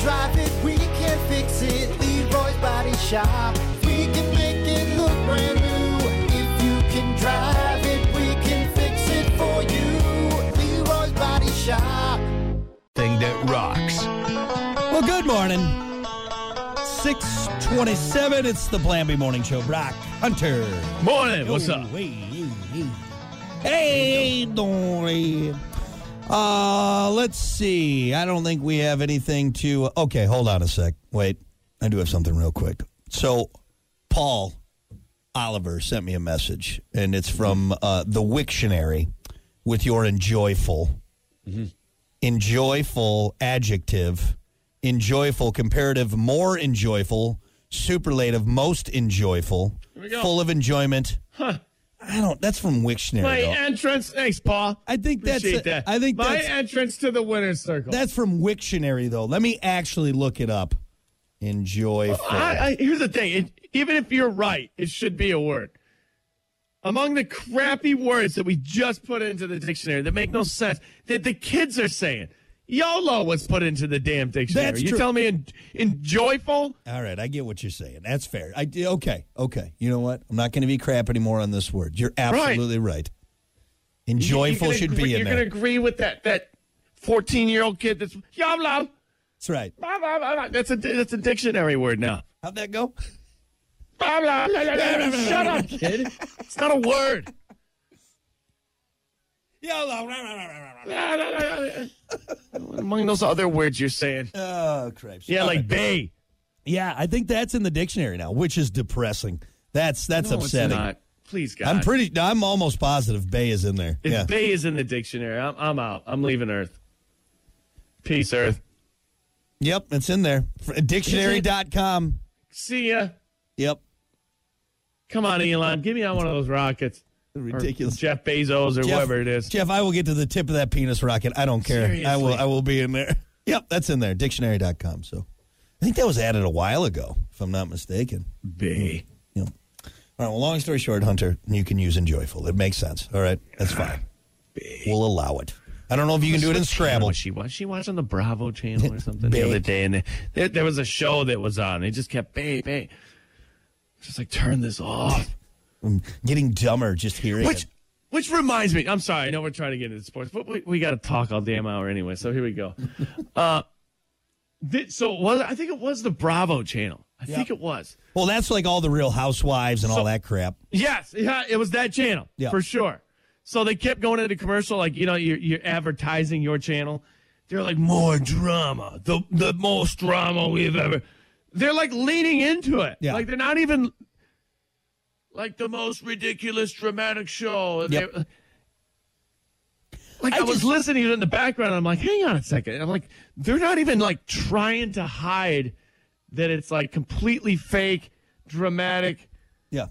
drive it, we can fix it. Leroy's Body Shop. We can make it look brand new. If you can drive it, we can fix it for you. Leroy's Body Shop. Thing that rocks. Well, good morning. 627. It's the Plan B Morning Show. Brock Hunter. Morning. What's up? Hey, hey, hey. Hey, Dory. Uh, let's see. I don't think we have anything to. Okay, hold on a sec. Wait, I do have something real quick. So, Paul Oliver sent me a message, and it's from uh, the Wiktionary with your enjoyful. Enjoyful adjective, enjoyful comparative, more enjoyful, superlative, most enjoyful, full of enjoyment. I don't. That's from Wiktionary. My though. entrance. Thanks, Paul. I think that's Appreciate it. that. I think my that's- entrance to the winner's circle. That's from Wiktionary, though. Let me actually look it up. Enjoyful. I, I, here's the thing. It, even if you're right, it should be a word. Among the crappy words that we just put into the dictionary that make no sense, that the kids are saying. YOLO was put into the damn dictionary. That's you true. tell me en- enjoyful? All right, I get what you're saying. That's fair. I okay, okay. You know what? I'm not going to be crap anymore on this word. You're absolutely right. Enjoyful You're gonna should agree- be in You're there. going to agree with that that 14 year old kid that's YOLO. That's right. Blah, blah, blah. That's a that's a dictionary word now. How'd that go? Blah, blah, blah, blah, blah. Shut up, kid. It's not a word. Among those other words you're saying. Oh, crap. Yeah, like bay. yeah. I think that's in the dictionary now, which is depressing. That's that's No, it's upsetting. not. Please, God. I'm pretty. I'm almost positive Bay is in there. If yeah. bay is in the dictionary, I'm, I'm out. I'm leaving Earth. Peace, Earth. Yep, it's in there. F- Dictionary.com. See ya. Yep. Come on, Elon. Give me on one of those rockets. Or Ridiculous. Jeff Bezos or Jeff- whoever it is. Jeff, I will get to the tip of that penis rocket. I don't care. I will I will be in there. Yep, that's in there. Dictionary.com. So I think that was added a while ago, if I'm not mistaken. Bay. Yep. All right, well, long story short, Hunter, you can use enjoyful. It makes sense. All right. That's fine. Ah, we'll allow it. I don't know if you can do it in Scrabble. Was she was she watching the Bravo channel or something the other day, and there, there was a show that was on. They just kept babe, babe. Just like turn this off. I'm getting dumber just hearing Which it. which reminds me, I'm sorry, I know we're trying to get into sports, but we, we got to talk all damn hour anyway. So here we go. uh, so was I think it was the Bravo channel. I think it was. Well, that's like all the real housewives and all that crap. Yes, yeah, it was that channel Yeah. for sure. So they kept going into commercial, like you know, you're, you're advertising your channel. They're like more drama, the the most drama we've ever. They're like leaning into it, Yeah. like they're not even like the most ridiculous dramatic show. And Yep. Like I, I was just- listening in the background. I'm like, hang on a second. And I'm like, they're not even like trying to hide that it's like completely fake, dramatic. Yeah.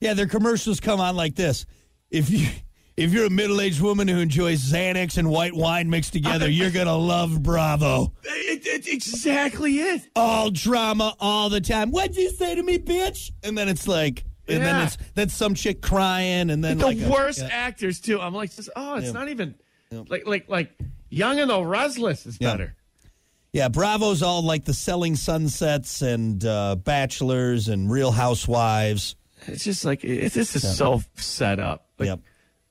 Yeah, their commercials come on like this. If you if you're a middle-aged woman who enjoys Xanax and white wine mixed together, you're going to love Bravo. It, it's exactly it. All drama all the time. What'd you say to me, bitch? And then it's like and then it's then some chick crying and then the like a- worst yeah. actors too. I'm like, just, oh, it's Yeah. not even like like like Young and the Restless is Yeah. better. Yeah, Bravo's all like the selling sunsets and uh, bachelors and real housewives. It's just like it, this is so set up. Like, Yep.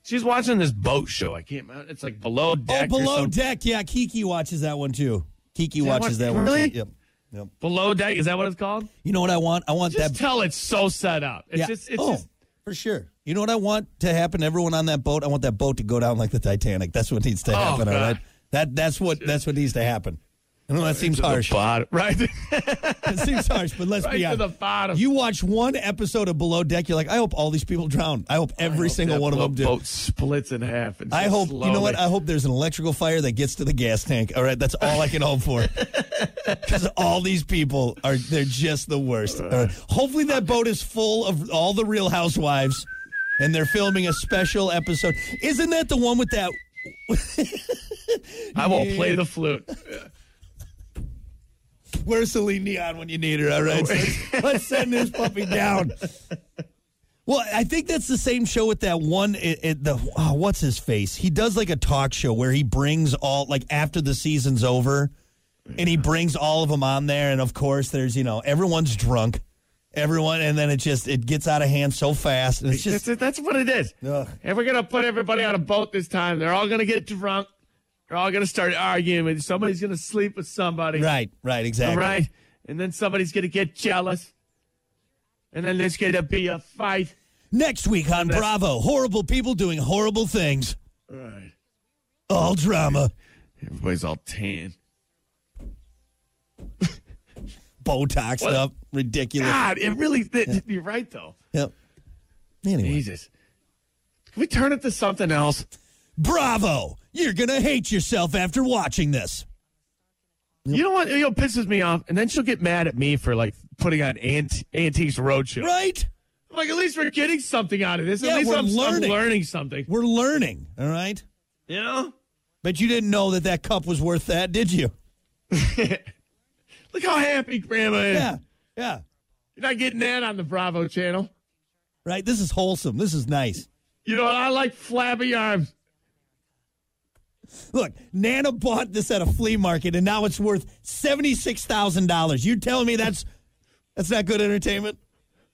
She's watching this boat show. I can't. It's like below oh, deck. Oh, below deck. Yeah, Kiki watches that one too. Kiki that watches that one. really? Too. Yep. Yep. Below deck is that what it's called? You know what I want? I want that. Just that tell it's so set up. It's Yeah. just it's oh, just for sure. You know what I want to happen? Everyone on that boat, I want that boat to go down like the Titanic. That's what needs to Oh, happen. All God. right. That that's what that's what needs to happen. I know that seems to harsh. bottom, right? It seems harsh, but let's Right be to honest. the bottom. You watch one episode of Below Deck, you're like, I hope all these people drown. I hope every single one of them do. Boat splits in half. And I hope you know what? I hope there's an electrical fire that gets to the gas tank. All right, that's all I can hope for. Because all these people are they're just the worst. All right. Hopefully that boat is full of all the real housewives and they're filming a special episode. Isn't that the one with that I won't play the flute. Where's Celine Dion when you need her? All right, oh, So let's, let's send this puppy down. Well, I think that's the same show with that one. It, it, the oh, what's his face? He does like a talk show where he brings all like after the season's over, and he brings all of them on there, and of course, there's you know everyone's drunk, everyone, and then it just it gets out of hand so fast, and it's just That's, that's what it is. Ugh. And we're gonna put everybody on a boat this time. They're all gonna get drunk. They're all gonna start arguing. With somebody's gonna sleep with somebody. right, right, exactly. right. And then somebody's gonna get jealous. And then there's gonna be a fight. Next week on Bravo, horrible people doing horrible things, All right. all drama, Everybody's all tan. Botoxed What? up, ridiculous. God, it really. th- You're right though. Yep. Anyway, Jesus. Can we turn it to something else? Bravo, you're gonna hate yourself after watching this. You know what? You know, pisses me off, and then she'll get mad at me for like putting on Ant- Antiques Roadshow. Right? I'm Like, at least we're getting something out of this. Yeah, at least we're I'm, I'm learning. learning something. We're learning. All right. You know? But you didn't know that that cup was worth that, did you? Look how happy Grandma is. Yeah. Yeah. You're not getting that on the Bravo channel. Right. This is wholesome. This is nice. You know what? I like flabby arms. Look, Nana bought this at a flea market, and now it's worth seventy six thousand dollars. You telling me that's that's not good entertainment?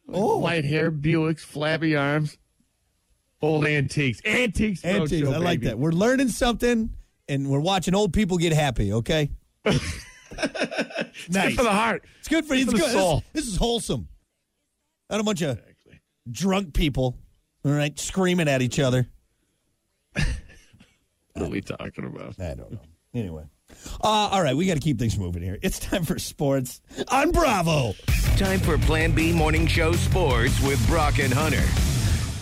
Oh. oh. White hair, Buicks, flabby arms. Old antiques. Antiques. Oh, antiques. Roadshow, I like baby. that. We're learning something, and we're watching old people get happy. Okay. Good nice. for the heart. It's good for you. It's for the good. soul. This, this is wholesome. Not a bunch of drunk people. All right, screaming at each other. What are we talking about? I don't know. Anyway. Uh, all right, we got to keep things moving here. It's time for sports on Bravo. Time for Plan B Morning Show Sports with Brock and Hunter.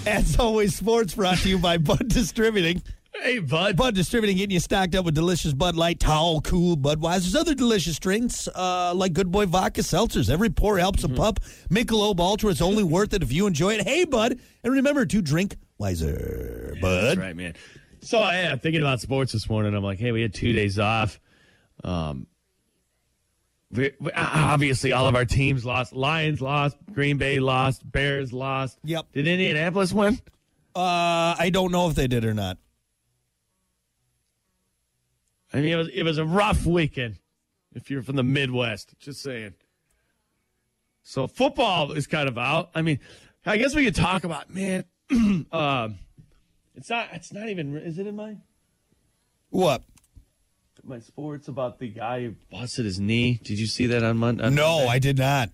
As always, sports brought to you by Bud Distributing. Hey, bud. Bud Distributing getting you stocked up with delicious Bud Light, Tall, Cool, Budweiser's, other delicious drinks uh, like Good Boy Vodka Seltzers. Every pour helps a pup. Michelob Ultra, it's only worth it if you enjoy it. Hey, Bud. And remember to drink wiser, Bud. That's right, man. So yeah, thinking about sports this morning, I'm like, hey, we had two days off. Um, we, we- obviously, all of our teams lost. Lions lost. Green Bay lost. Bears lost. Yep. Did Indianapolis win? Uh, I don't know if they did or not. I mean, it was it was a rough weekend. If you're from the Midwest, just saying. So football is kind of out. I mean, I guess we could talk about man. um, it's not. It's not even. Is it in my What? my sports about the guy who busted his knee? Did you see that on Monday? No, I did not.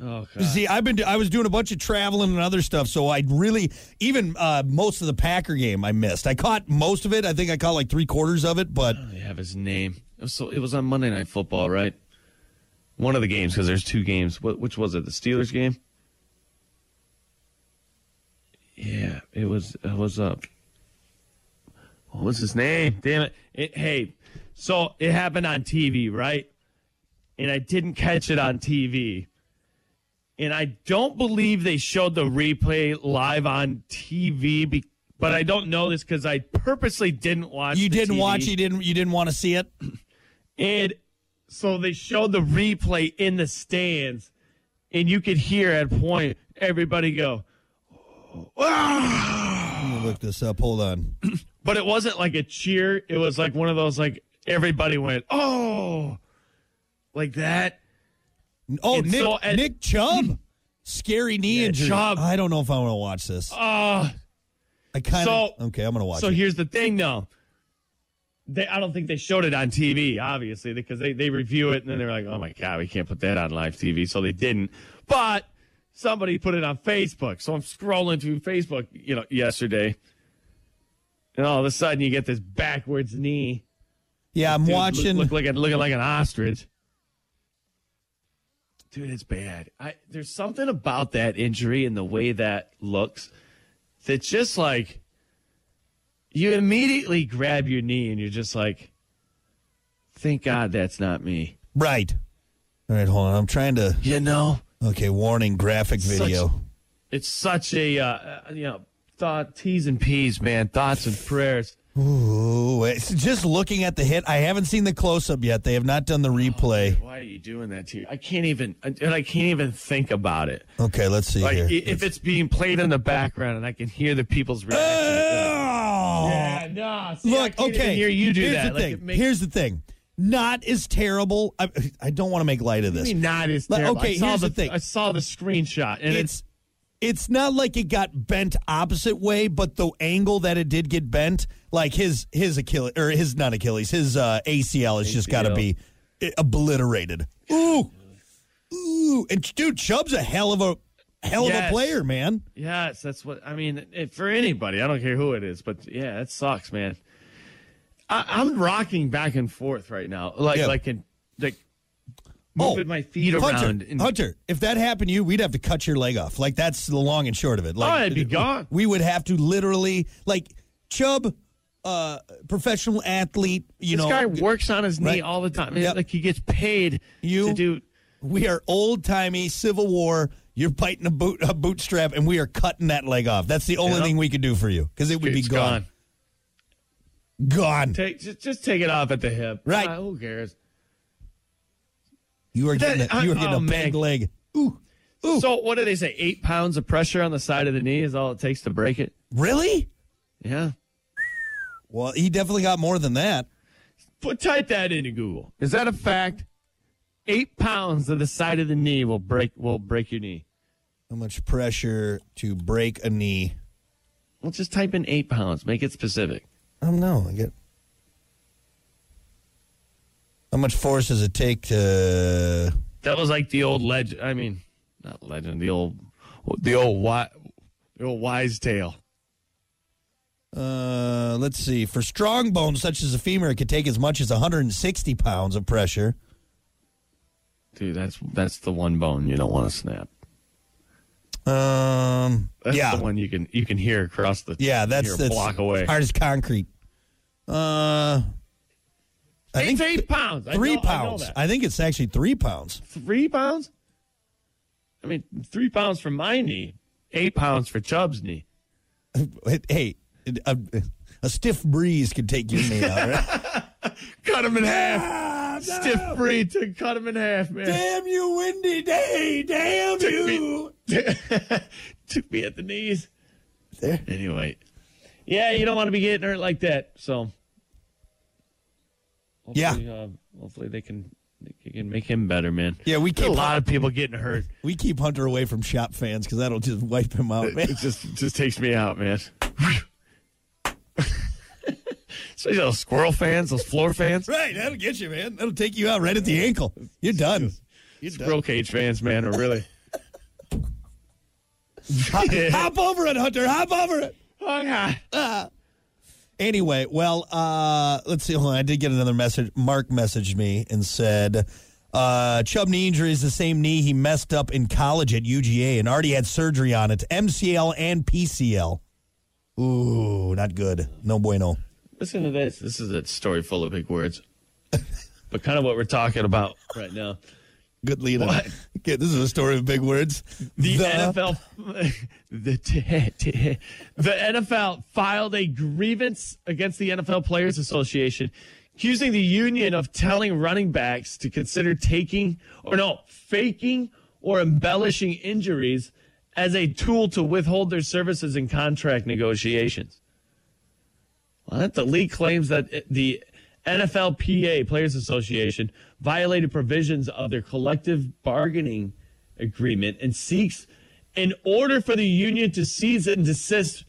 Oh God. See, I've been I was doing a bunch of traveling and other stuff, so I really even uh, most of the Packer game I missed. I caught most of it. I think I caught like three quarters of it, but I have his name. It was, so, it was on Monday Night Football, right? One of the games because there's two games. What, which was it? The Steelers game. Yeah, it was. It was up. What was his name? Damn it. it! Hey, so it happened on TV, right? And I didn't catch it on TV. And I don't believe they showed the replay live on TV, be, but I don't know this because I purposely didn't watch. you didn't TV. watch. You didn't. You didn't want to see it. And so they showed the replay in the stands, and you could hear at point everybody go, "Ah!" Let me look this up. Hold on. but it wasn't like a cheer. It was like one of those like everybody went, "Oh," like that. Oh, And Nick, so at- Nick Chubb, scary knee Yeah, injury. Chubb. I don't know if I want to watch this. Uh, I kind of. so- okay, I'm gonna watch so it. here's the thing, though. They, I don't think they showed it on TV, obviously, because they, they review it and then they're like, oh my God, we can't put that on live TV. So they didn't. But somebody put it on Facebook. So I'm scrolling through Facebook, you know, yesterday. And all of a sudden you get this backwards knee. yeah, I'm Dude, watching. Look, look like a, looking like an ostrich. Dude, it's bad. I there's something about that injury and the way that looks that's just like you immediately grab your knee and you're just like, thank God that's not me. right. All right, hold on. I'm trying to. You know, Okay, warning. Graphic video. it's such a uh, uh, you know thought T's and P's, man, thoughts and prayers. Ooh, it's just looking at the hit. I haven't seen the close up yet. They have not done the oh, replay. Why are you doing that to you? I can't even, and I can't even think about it. Okay, let's see Like here. if it's being played in the background and I can hear the people's reaction. Oh! yeah, no. See, I Look, okay. hear you do Here's that. the Like, thing. makes- Here's the thing. not as terrible. I, I don't want to make light of this. not as terrible. okay, I saw here's the thing. I saw the screenshot, and it's, it's it's not like it got bent opposite way, but the angle that it did get bent, like his his Achilles or his not Achilles, his uh, ACL has just got to be obliterated. Ooh, ooh, and dude, Chubb's a hell of a hell of a player, man. yes, that's what I mean. For anybody, I don't care who it is, but yeah, it sucks, man. I, I'm rocking back and forth right now, like Yeah. like in like moving my feet Oh, Hunter, around. and- Hunter, if that happened to you, we'd have to cut your leg off. Like that's the long and short of it. Like, Oh, it'd be gone. We would have to literally like Chubb, uh, professional athlete. You this know, guy works on his knee Right. all the time. Yep. Like he gets paid You- to do. We are old timey Civil War. You're biting a boot a bootstrap, and we are cutting that leg off. That's the only thing we could do for you because it would be gone. gone. Gone. Take just, just take it off at the hip. Right. Ah, who cares? You are getting a, you are getting oh, a big leg. Ooh, ooh. So what do they say? Eight pounds of pressure on the side of the knee is all it takes to break it. really? Yeah. Well, he definitely got more than that. Put type that into Google. Is that a fact? Eight pounds of the side of the knee will break will break your knee. How much pressure to break a knee? Well, just type in eight pounds. Make it specific. I don't know. I get. How much force does it take to? That was like the old legend. I mean, not legend. The old, the old wi- the old wise tale. Uh, let's see. For strong bones such as a femur, it could take as much as 160 pounds of pressure. Dude, that's that's the one bone you don't want to snap. Um, That's yeah, the one you can you can hear across the yeah, that's that's block away. hard as concrete. Uh, I Eight, think eight pounds. I three I know pounds. that. I think it's actually three pounds. three pounds. I mean, three pounds for my knee, eight pounds for Chubb's knee. Hey, a, a stiff breeze could take your knee out. Right? Cut him in half. Stiff free to cut him in half, man. Damn you, windy day! Damn you! Took me at the knees. There. Anyway, yeah, you don't want to be getting hurt like that. So, Yeah. hopefully, uh, hopefully they can they can make him better, man. Yeah, we keep a lot of people getting hurt. we keep Hunter away from shop fans because that'll just wipe him out. Man. It just just takes me out, man. Especially those squirrel fans, those floor fans, Right, that'll get you, man. That'll take you out right at the ankle. You're done. You're done. squirrel cage fans, man, are really. Hop, hop over it, Hunter. Hop over it. Oh, yeah. Anyway, well, uh, let's see. Hold on. I did get another message. Mark messaged me and said, uh, Chubb knee injury is the same knee he messed up in college at UGA and already had surgery on it, MCL and PCL. Ooh, not good. No bueno. Listen to this. This is a story full of big words, but kind of what we're talking about right now. Good lead. What? Okay, this is a story of big words. The, NFL, the, t- t- the NFL filed a grievance against the NFL Players Association, accusing the union of telling running backs to consider taking or no faking or embellishing injuries as a tool to withhold their services in contract negotiations. What? The league claims that the NFLPA Players Association violated provisions of their collective bargaining agreement and seeks in order for the union to cease and desist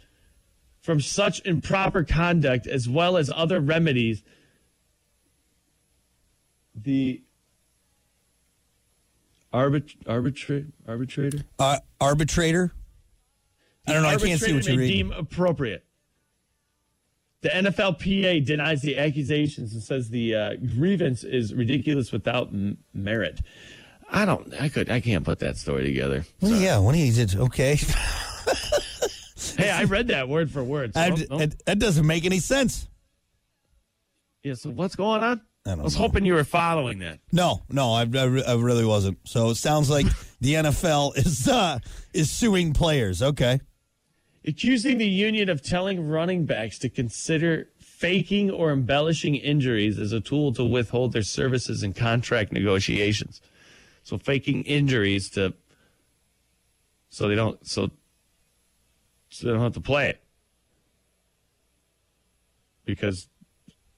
from such improper conduct as well as other remedies the arbit- arbitra- arbitrator Uh, arbitrator? I don't know. I can't see what you're reading. deem appropriate. The NFLPA denies the accusations and says the uh, grievance is ridiculous without m- merit. I don't. I could. I can't put that story together. Well, yeah, when he did, okay. Hey, I read that word for word. So I, don't- don't- that- that doesn't make any sense. yeah. So what's going on? I don't was know. hoping you were following that. No, no, I, I, I really wasn't. So it sounds like the NFL is uh, is suing players. Okay. Accusing the union of telling running backs to consider faking or embellishing injuries as a tool to withhold their services in contract negotiations. So faking injuries to so they don't so so they don't have to play it because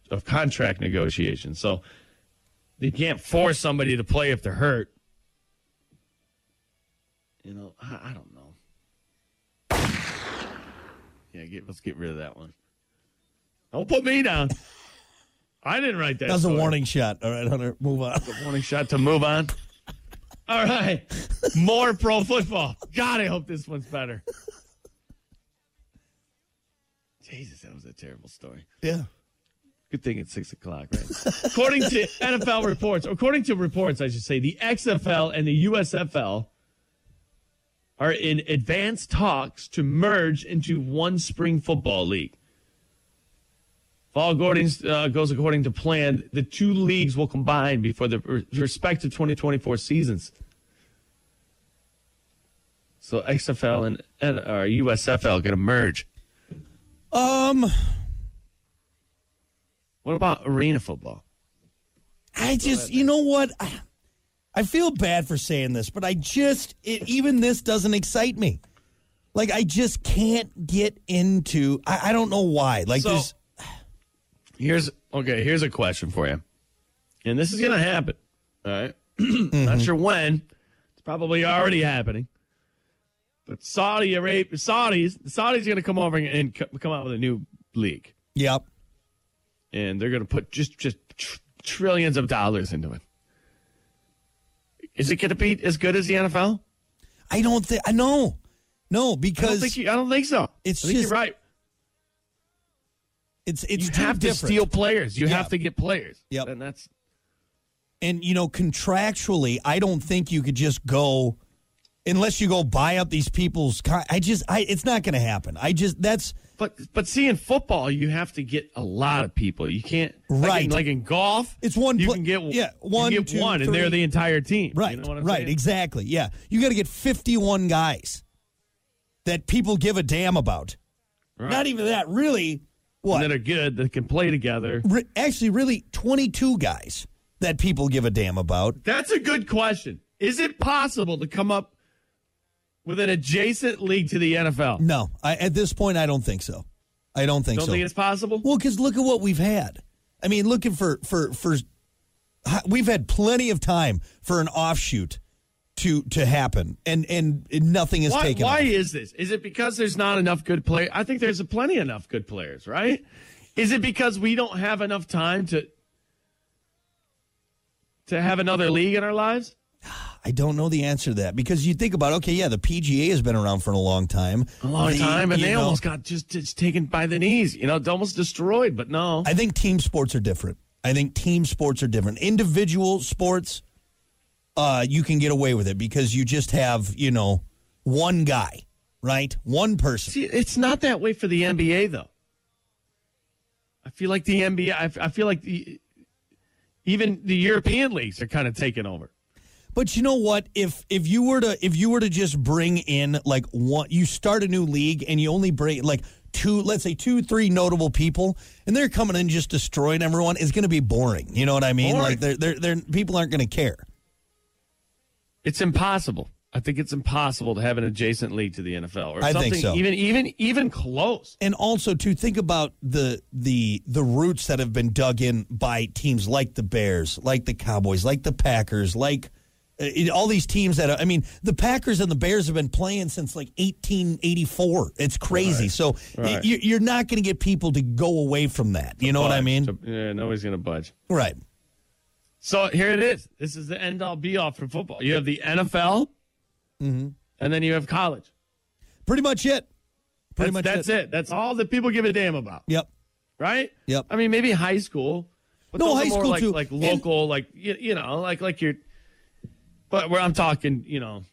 of contract negotiations. So You can't force somebody to play if they're hurt. You know, I, I don't know. Yeah, get, let's get rid of that one. Don't put me down. I didn't write that. That was a warning shot. All right, Hunter, move on. A Warning shot to move on. All right. More pro football. God, I hope this one's better. Jesus, that was a terrible story. Yeah. Good thing it's six o'clock, right? according to NFL reports, according to reports, I should say, the XFL and the USFL are in advanced talks to merge into one spring football league. If all according, uh, goes according to plan, the two leagues will combine before the respective 2024 seasons. So XFL and, and uh, USFL going to merge. Um, What about arena football? I just, you know what? I, I feel bad for saying this, but I just, it, even this doesn't excite me. Like, I just can't get into, I, I don't know why. Like, So- this, Here's okay. Here's a question for you, and this is going to happen. All right? not sure when. It's probably already happening. But Saudi Arabia, Saudis, the Saudis are going to come over and co- come out with a new league, yep. and they're going to put just just tr- trillions of dollars into it. Is it going to be as good as the NFL? I don't think, I know. No, I don't because think. You, I don't think so. It's think just- you're right. it's, it's You have to different. steal players. You Yeah. have to get players. Yep. and that's And you know, contractually, I don't think you could just go unless you go buy up these people's. Con- I just, I it's not going to happen. I just that's But but see, in football, you have to get a lot of people. You can't like Right. In, like in golf, It's one You pla- can get yeah, you one, get two, one, and they're the entire team. right, You know right, saying? exactly. Yeah, you got to get fifty-one guys that people give a damn about. Right. Not even that, really. And What? that are good that can play together. Re- actually, really, twenty-two guys that people give a damn about. That's a good question. Is it possible to come up with an adjacent league to the NFL? No, I, at this point, I don't think so. I don't think so. Don't think it's possible. Well, because look at what we've had. I mean, looking for for for we've had plenty of time for an offshoot to to happen, and and nothing is why taken. why off. is this? Is it because there's not enough good players? I think there's plenty enough good players, right? Is it because we don't have enough time to to have another league in our lives? I don't know the answer to that because you think about okay, yeah, the PGA has been around for a long time, a long The- time, and they know, almost got just, just taken by the knees. You know, almost destroyed. But no, I think team sports are different. I think team sports are different. Individual sports, uh, you can get away with it because you just have you know one guy, right? One person. See, it's not that way for the NBA though. I feel like the NBA. I, I feel like the, even the European leagues are kind of taking over. But you know what? If if you were to if you were to just bring in like one, you start a new league and you only bring like two, let's say two, three notable people, and they're coming in just destroying everyone. It's going to be boring. You know what I mean? Boring. Like they're they're, they're people aren't going to care. It's impossible. I think it's impossible to have an adjacent league to the NFL or I something think so. even even even close. And also to think about the the the roots that have been dug in by teams like the Bears, like the Cowboys, like the Packers, like. Uh, it- all these teams that I mean, the Packers and the Bears have been playing since like 1884. It's crazy. So Right. you, you're not going to get people to go away from that. You know what I mean? So, yeah, nobody's going to budge. Right. So here it is. This is the end all be all for football. You have the NFL, Mm-hmm. and then you have college. Pretty much it. Pretty That's, much that's it. That's all that people give a damn about, Yep. right? Yep. I mean, maybe high school. But No, high school like, too. Like And- local, like you, you know, like like your. But where I'm talking, you know,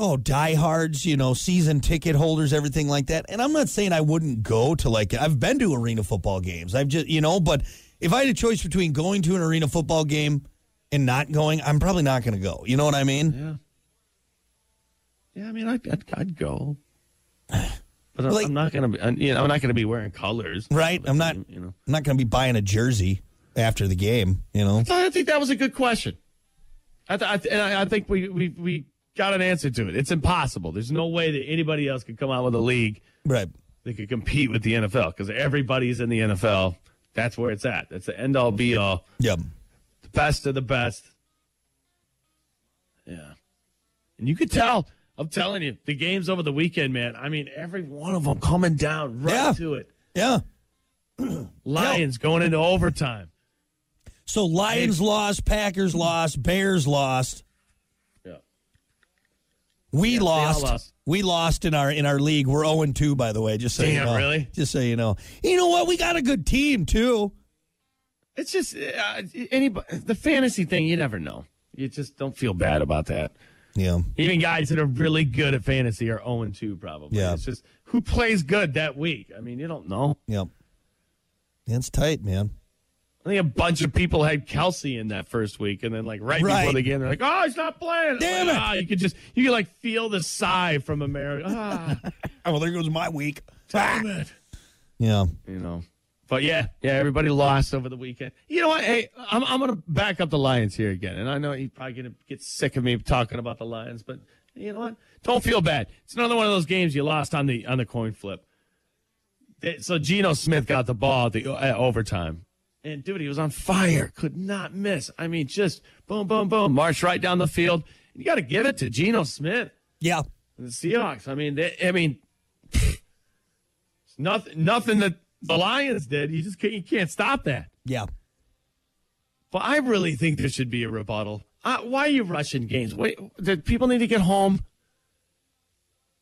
Oh, diehards, you know, season ticket holders, everything like that. And I'm not saying I wouldn't go to like I've been to arena football games. I've just you know, but if I had a choice between going to an arena football game and not going, I'm probably not going to go. You know what I mean? yeah, yeah. I mean, I'd, I'd, I'd go, but I'm, Like- I'm not gonna be. You know, I'm not gonna be wearing colors, Right? I'm not You know, I'm not going to be buying a jersey after the game, you know. I think that was a good question. I, th- I th- and I, I think we, we we got an answer to it. It's impossible. There's no way that anybody else could come out with a league Right. that could compete with the NFL because everybody's in the NFL. That's where it's at. That's the end all be all. Yep. the best of the best. Yeah. And you could tell. I'm telling you, the games over the weekend, man. I mean, every one of them coming down right Yeah. to it. Yeah. Lions going into overtime. So Lions lost, Packers lost, Bears lost. Yeah. We Yeah, lost. lost. We lost in our in our league. We're 0 2, by the way, just so you know. really? Just so you know. You know what? We got a good team too. It's just uh, anybody the fantasy thing. You never know. You just don't feel bad about that. Yeah. Even guys that are really good at fantasy are 0 2 probably. Yeah. It's just who plays good that week. I mean, you don't know. Yep. It's tight, man. I think a bunch of people had Kelce in that first week, and then like right, Right. before the game, they're like, "Oh, he's not playing." Damn Like, it. ah, you could just you could like feel the sigh from America. Ah, Oh, well, there goes my week. damn it. Yeah. You know. But yeah, yeah, everybody lost over the weekend. You know what? Hey, I'm I'm gonna back up the Lions here again, and I know you're probably gonna get sick of me talking about the Lions, but you know what? Don't feel bad. It's another one of those games you lost on the on the coin flip. So Geno Smith got the ball at the at overtime, and dude, he was on fire. Could not miss. I mean, just boom, boom, boom, march right down the field. You got to give it to Geno Smith Yeah. and the Seahawks. I mean, they, I mean, nothing, nothing that the Lions did. You just can't, you can't stop that. Yeah. But I really think there should be a rebuttal. Uh, why are you rushing games? Wait, do people need to get home?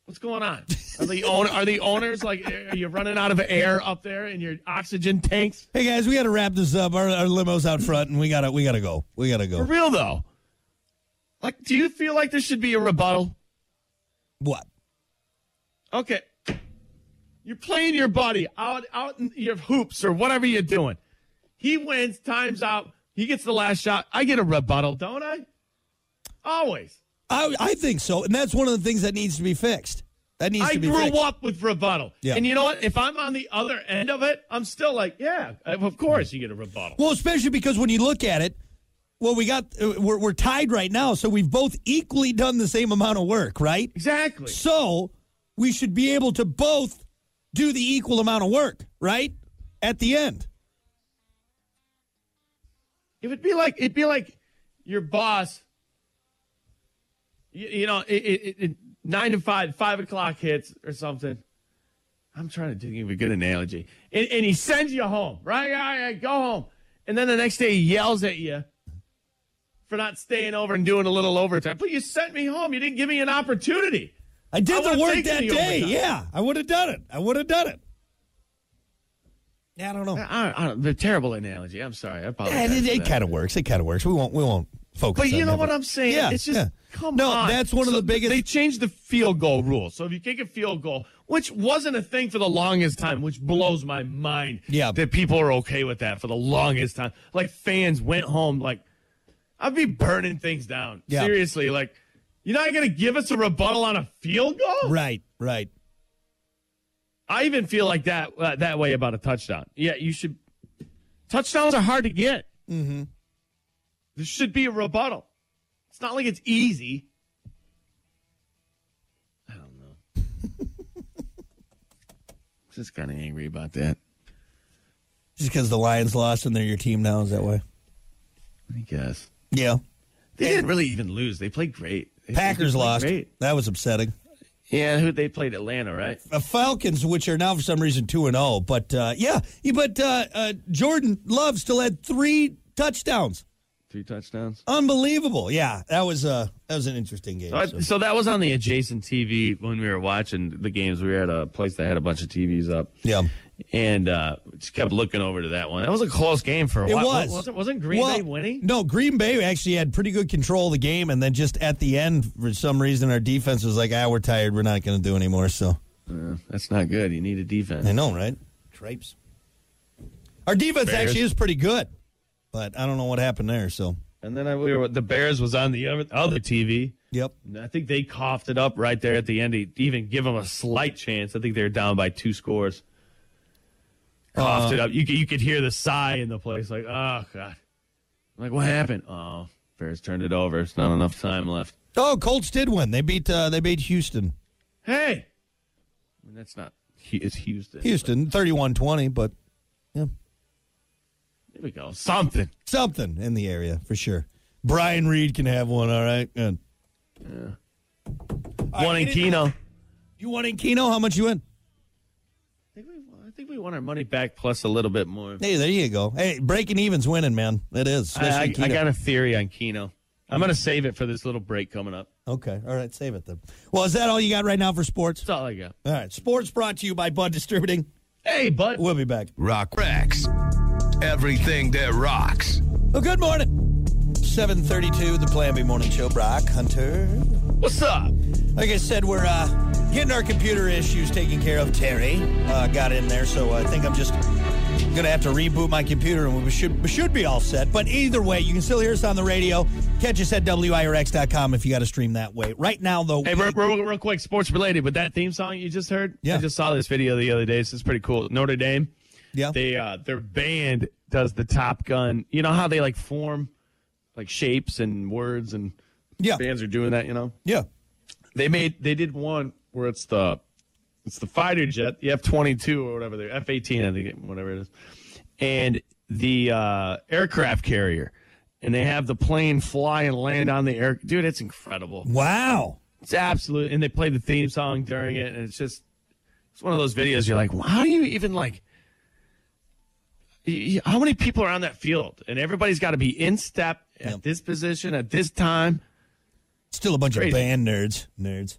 What's going on? Are the own, are the owners like? Are you running out of air up there in your oxygen tanks? Hey guys, we got to wrap this up. Our, our limo's out front, and we gotta we gotta go. We gotta go. For go. real though. Like, do you feel like there should be a rebuttal? What? Okay. You're playing your buddy out out in your hoops or whatever you're doing. He wins, times out, he gets the last shot. I get a rebuttal, don't I? Always. I I think so, and that's one of the things that needs to be fixed. That needs I to be grew fixed. up with rebuttal. Yeah. And you know what? If I'm on the other end of it, I'm still like, yeah, of course you get a rebuttal. Well, especially because when you look at it, well, we got uh, we're, we're tied right now, so we've both equally done the same amount of work, right? Exactly. So we should be able to both do the equal amount of work, right? At the end. It would be like it'd be like your boss. You, you know, it, it, it, nine to five, five o'clock hits or something. I'm trying to think of a good analogy, and, and he sends you home, right? All right, go home, and then the next day he yells at you for not staying over and doing a little overtime. But you sent me home. You didn't give me an opportunity. I did I the work that the day. overtime. Yeah, I would have done it. I would have done it. Yeah, I don't know. I, I, the terrible analogy. I'm sorry. I apologize. Yeah, it, it kind of works. It kind of works. We won't. We won't focus. But you know what I'm saying? Yeah, it's just yeah. Come no, on. that's one of So the biggest. They changed the field goal rule. So if you kick a field goal, which wasn't a thing for the longest time, which blows my mind. Yeah. that people are okay with that for the longest time. Like fans went home, like I'd be burning things down. Yeah. Seriously, like you're not going to give us a rebuttal on a field goal. right, right. I even feel like that uh, that way about a touchdown. Yeah, you should. Touchdowns are hard to get. Mm-hmm. There should be a rebuttal. It's not like it's easy. I don't know. Just kind of angry about that. Just because the Lions lost and they're your team now, is that why? I guess Yeah. they didn't really even lose. They played great. They- Packers played lost. Great. That was upsetting. Yeah, who they played Atlanta, right? Uh, Falcons, which are now for some reason two and zero, but uh, yeah, yeah, but uh, uh, Jordan Love still had three touchdowns. Three touchdowns. Unbelievable. Yeah, that was uh, that was an interesting game. So, I, so. so that was on the adjacent TV when we were watching the games. We were at a place that had a bunch of TVs up. Yeah. and uh, just kept looking over to that one. That was a close game for a It while. was. Wasn't, wasn't Green Well, Bay winning? No, Green Bay actually had pretty good control of the game, and then just at the end, for some reason, our defense was like, "Ah, we're tired. We're not going to do anymore." So Uh, that's not good. You need a defense. I know, right? Tripes. Our defense Bears. actually is pretty good, but I don't know what happened there. So And then I, we were, the Bears was on the other, TV. yep. And I think they coughed it up right there at the end to even give them a slight chance. I think they were down by two scores. Coughed Uh, it up. You could, you could hear the sigh in the place, like, oh god. I'm like, what happened? Oh, Bears turned it over. It's not enough time left. Oh, Colts did win. They beat uh, they beat Houston. Hey, I mean, that's not. It's Houston. Houston 31-20, but yeah. Here we go. Something. Something in the area for sure. Brian Reed can have one. All right. Good. All One right, in Keno. You won in Keno? How much you win? I think, we, I think we want our money back plus a little bit more. Hey, there you go. Hey, breaking even's winning, man. It is. I, I, I got a theory on Keno. I'm going to save it for this little break coming up. Okay. All right. Save it then. Well, is that all you got right now for sports? That's all I got. All right. Sports brought to you by Bud Distributing. Hey, bud. We'll be back. Rock Rex. Everything that rocks. Well, good morning. 732, the Plan B Morning Show. Brock Hunter. What's up? Like I said, we're uh, getting our computer issues taken care of. Terry uh, got in there, so I think I'm just going to have to reboot my computer, and we should, we should be all set. But either way, you can still hear us on the radio. Catch us at WIRX.com if you got to stream that way. Right now, though, Hey, real, real, real quick, sports related, but that theme song you just heard, Yeah. I just saw this video the other day. This is pretty cool. Notre Dame, yeah, they uh, their band does the Top Gun. You know how they like form like shapes and words, and yeah, bands are doing that. You know, yeah. they made they did one where it's the it's the fighter jet, the F twenty two or whatever the F eighteen, I think whatever it is, and the uh, aircraft carrier, and they have the plane fly and land on the air. Dude, it's incredible. Wow. It's absolute, and they play the theme song during it, and it's just it's one of those videos. You're like, well, how do you even like? How many people are on that field, and everybody's got to be in step at Yep. this position at this time. Still a bunch Crazy. of band nerds. Nerds.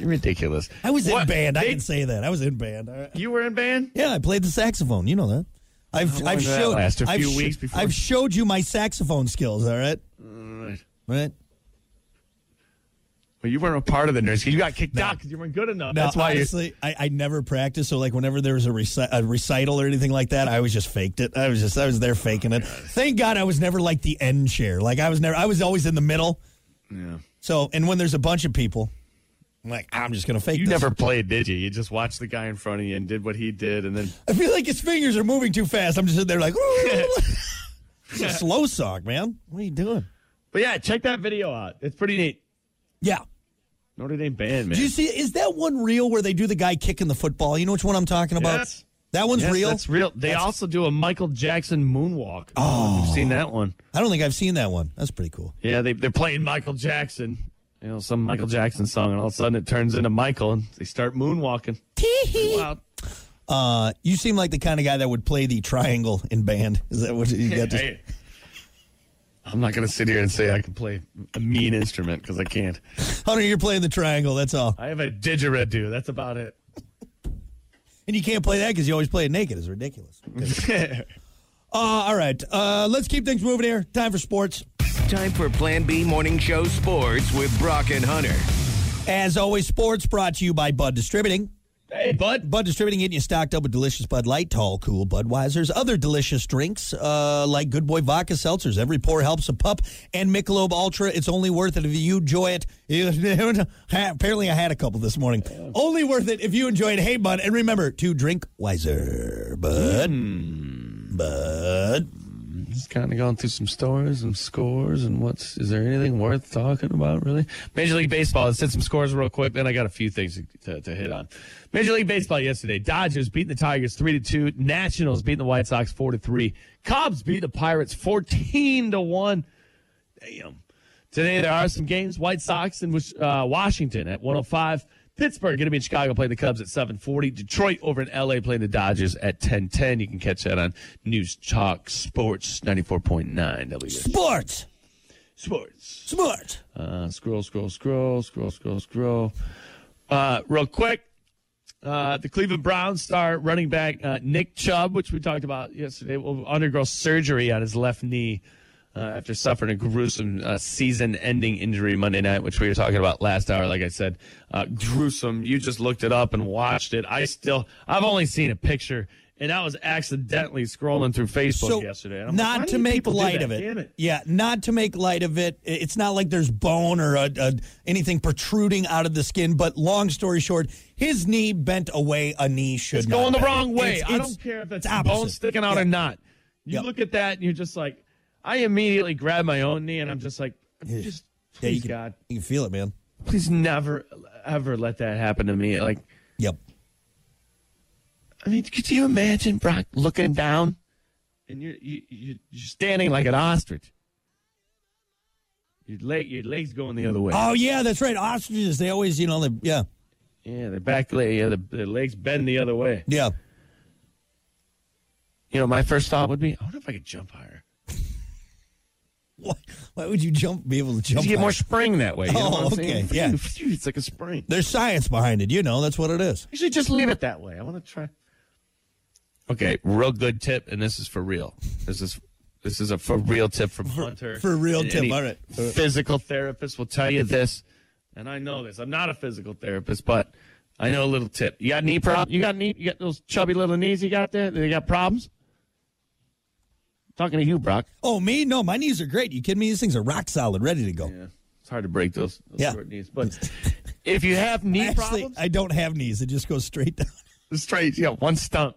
You're ridiculous. I was in What? band. I They- can say that. I was in band. You were in band. Yeah, I played the saxophone. You know that. I've I've showed last? A I've few sh- weeks before? I've showed you my saxophone skills. All right, Right. right. Well, you weren't a part of the nurse. You got kicked out because you weren't good enough. No, That's why you. honestly, I, I never practiced. So like, whenever there was a, reci- a recital or anything like that, I was just faked it. I was just I was there faking it. Thank God I was never like the end chair. Like I was never. I was always in the middle. Yeah. So and when there's a bunch of people, I'm like, I'm just gonna fake. You this. never played, did you? You just watched the guy in front of you and did what he did, and then I feel like his fingers are moving too fast. I'm just sitting there like, it's a slow song, man. What are you doing? But yeah, check that video out. It's pretty neat. Yeah. Notre Dame band, man. Do you see? Is that one real where they do the guy kicking the football? You know which one I'm talking about? Yes. That one's Yes, real. That's real. They also do a Michael Jackson moonwalk. Oh, you've seen that one? I don't think I've seen that one. That's pretty cool. Yeah, they they're playing Michael Jackson. You know, some Michael Jackson song, and all of a sudden it turns into Michael, and they start moonwalking. Wow. Uh, you seem like the kind of guy that would play the triangle in band. Is that what you got? To, Hey, I'm not going to sit here and say I can play a mean instrument because I can't. Hunter, you're playing the triangle. That's all. I have a didgeridoo. That's about it. And you can't play that because you always play it naked. It's ridiculous. uh, all right. Uh, let's keep things moving here. Time for sports. Time for Plan B Morning Show Sports with Brock and Hunter. As always, sports brought to you by Bud Distributing. Hey, bud. Bud Distributing getting you stocked up with delicious Bud Light, tall, cool Budweisers, other delicious drinks uh, like Good Boy Vodka Seltzers. Every pour helps a pup. And Michelob Ultra, it's only worth it if you enjoy it. Apparently, I had a couple this morning. Only worth it if you enjoy it. Hey, Bud, and remember to drink wiser, Bud. Bud. Just kind of going through some stories and scores and what's is there anything worth talking about really? Major League Baseball. Let's hit some scores real quick. Then I got a few things to, to hit on. Major League Baseball yesterday. Dodgers beating the Tigers three to two. Nationals beating the White Sox four to three. Cubs beat the Pirates fourteen to one. Damn. Today there are some games. White Sox and uh, Washington at 105. Pittsburgh going to be in Chicago playing the Cubs at 740. Detroit over in LA playing the Dodgers at 1010. You can catch that on News Talk Sports 94.9 W. Sports. Sports. Sports. Uh, scroll, scroll, scroll, scroll, scroll, scroll. Uh, real quick, uh, the Cleveland Browns star running back uh, Nick Chubb, which we talked about yesterday, will undergo surgery on his left knee uh, after suffering a gruesome uh, season-ending injury Monday night, which we were talking about last hour. Like I said, uh, gruesome. You just looked it up and watched it. I still, I've only seen a picture. And I was accidentally scrolling through Facebook so yesterday. like, not do to make light of it. It. Yeah, not to make light of it. It's not like there's bone or a, a, anything protruding out of the skin. But long story short, his knee bent away. A knee should It's going the wrong way. It's- I don't care if it's it's bone sticking out Yeah. or not. You Yep. look at that and you're just like, I immediately grab my own knee and I'm just like, just Yeah, you can, God, you can feel it, man. please never ever let that happen to me. Like Yep. I mean, could you imagine Brock looking down and you're you, you- you're standing like an ostrich? Your leg, your legs going the other way. Oh yeah, that's right. Ostriches, they always, you know, they, yeah, Yeah, the back leg, yeah, the, the legs bend the other way. yeah. You know, my first thought would be, I wonder if I could jump higher. Why, why would you jump? Be able to jump? You get more spring that way. You know Oh, okay, yeah. It's like a spring. There's science behind it. You know, that's what it is. Actually, just leave it that way. I want to try. Okay, real good tip, and this is for real. This is this is a for real tip from Hunter. for real And tip, all right. Physical therapist will tell you this, and I know this. I'm not a physical therapist, but I know a little tip. You got knee problem? You got knee? You got those chubby little knees you got there? They got problems? Talking to you, Brock. Oh, me? No, my knees are great. You kidding me? These things are rock solid, ready to go. Yeah, it's hard to break those, those Yeah. short knees. But if you have knee Actually, problems, I don't have knees. It just goes straight down. straight, yeah, one stump.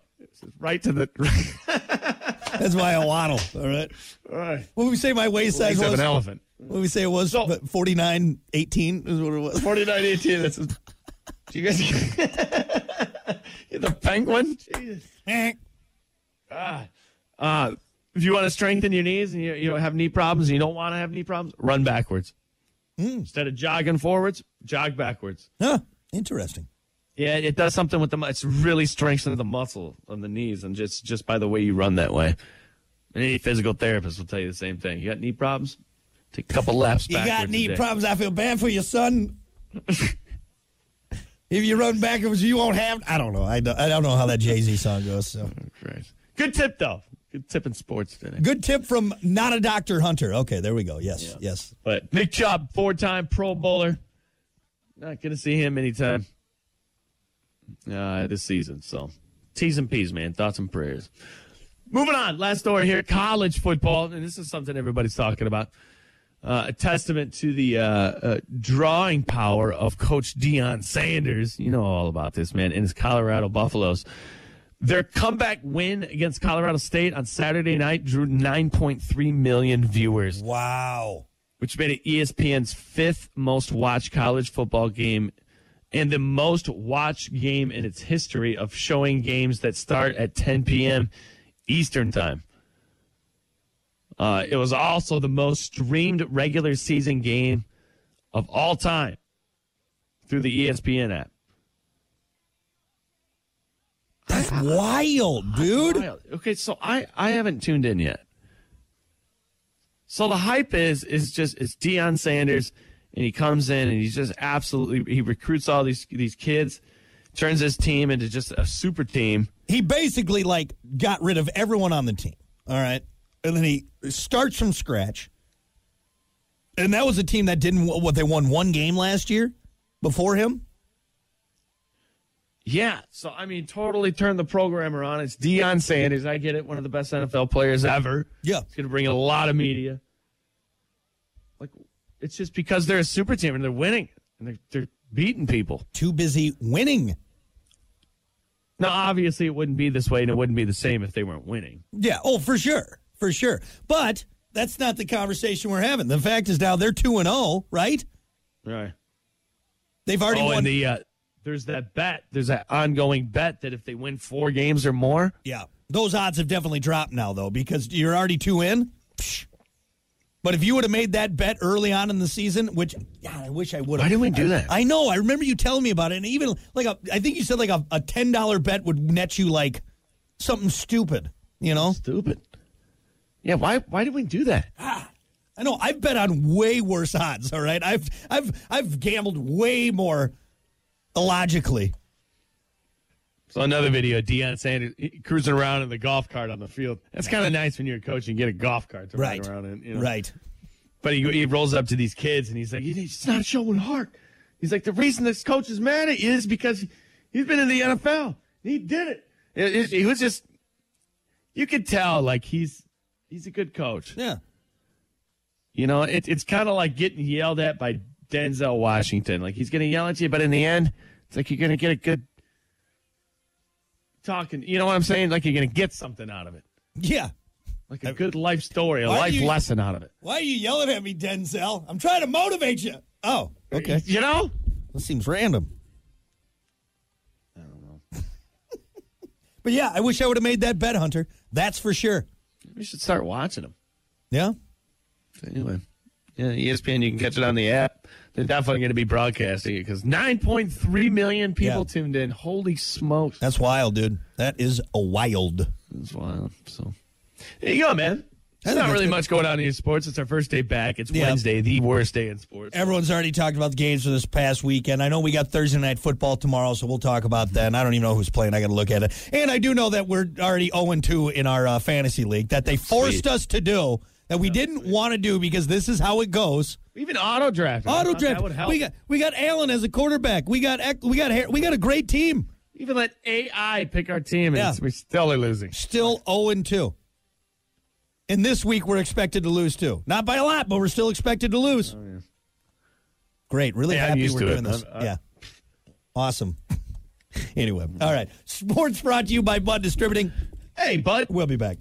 Right to the. That's why I waddle. All right. All right. What would we say my waist size was? an elephant. What would we say it was? So- Forty nine eighteen is what it was. 49 18. This is. Do you guys. You're the penguin? Jesus. Ah. Uh, if you want to strengthen your knees and you, you don't have knee problems and you don't want to have knee problems, run backwards. Hmm. Instead of jogging forwards, jog backwards. Huh. Interesting. Yeah, it does something with the. It's really strengthening the muscle on the knees, and just just by the way you run that way. Any physical therapist will tell you the same thing. You got knee problems? Take a couple laps. You got knee problems. I feel bad for you, son. if you run backwards, you won't have. I don't know. I don't, I don't know how that Jay Z song goes. So. Good tip though. Good tip in sports today. good tip from not a doctor Hunter. Okay, there we go. Yes, yes. But Nick Chubb, four-time Pro Bowler. Not going to see him anytime uh, this season. So, T's and P's, man. Thoughts and prayers. Moving on. Last story here: college football, and this is something everybody's talking about. Uh, a testament to the uh, uh, drawing power of Coach Deion Sanders. You know all about this, man. And his Colorado Buffaloes. Their comeback win against Colorado State on Saturday night drew 9.3 million viewers Wow. which made it ESPN's fifth most watched college football game and the most watched game in its history of showing games that start at 10 p.m. Eastern Time. Uh, it was also the most streamed regular season game of all time through the ESPN app. That's wild, dude. Wild. Okay, so I I haven't tuned in yet. So the hype is is just it's Deion Sanders, and he comes in and he's just absolutely he recruits all these these kids, turns his team into just a super team. He basically like got rid of everyone on the team. All right, and then he starts from scratch. And that was a team that didn't what they won one game last year before him. Yeah, so I mean, totally turned the program around. It's Deion Sanders. I get it, one of the best NFL players ever. Yeah. It's going to bring a lot of media. Like, it's just because they're a super team and they're winning and they're, they're beating people. Too busy winning. Now, obviously, it wouldn't be this way, and it wouldn't be the same if they weren't winning. Yeah. Oh, for sure. For sure. But that's not the conversation we're having. The fact is now they're 2 and 0, right? Right. They've already Oh, won. and the uh, there's that bet. There's that ongoing bet that if they win four games or more, yeah. Those odds have definitely dropped now though because you're already 2 in. But if you would have made that bet early on in the season, which God, I wish I would have. Why didn't we do that? I know. I remember you telling me about it, and even like a, I think you said like a, a ten dollar bet would net you like something stupid. You know, stupid. Yeah. Why? Why did we do that? Ah. I know. I've bet on way worse odds. All right, I've I've I've gambled way more illogically. So another video, Deion Sanders cruising around in the golf cart on the field. That's kind of nice when you're a coach and get a golf cart to Right. ride around in. You know? Right. But he, he rolls up to these kids and he's like, he's not showing heart." He's like, "The reason this coach is mad at you is because he's been in the NFL. He did it. It- it- He was just, you could tell like he's he's a good coach. Yeah. You know, it, it's kind of like getting yelled at by Denzel Washington. Like he's going to yell at you, but in the end, it's like you're going to get a good talking. You know what I'm saying? Like you're going to get something out of it, Yeah. like a good life story, a Why life you- lesson out of it. Why are you yelling at me, Denzel? I'm trying to motivate you. Oh, okay. You know? This seems random. I don't know. But yeah, I wish I would have made that bet, Hunter. That's for sure. We should start watching them. Yeah. Anyway, yeah, ESPN, you can catch it on the app. They're definitely going to be broadcasting it because 9.3 million people Yeah. tuned in. Holy smokes. That's wild, dude. That is a wild. That's wild. So, there you go, man. There's not really good. much going on in sports. It's our first day back. It's Yeah. Wednesday, the worst day in sports. Everyone's already talked about the games for this past weekend. I know we got Thursday night football tomorrow, so we'll talk about that. And I don't even know who's playing. I got to look at it. And I do know that we're already 0 2 in our uh, fantasy league that they forced Sweet. us to do that we didn't want to do because this is how it goes. Even auto draft. Auto draft. We got we got Allen as a quarterback. We got we got we got a great team. Even let AI pick our team, and Yeah. we still are losing. Still 0 and 2. And this week we're expected to lose too. Not by a lot, but we're still expected to lose. Oh, great. Really Hey, happy we're doing it. this. I'm- I- yeah. Awesome. anyway, all right. Sports brought to you by Bud Distributing. Hey, bud. We'll be back.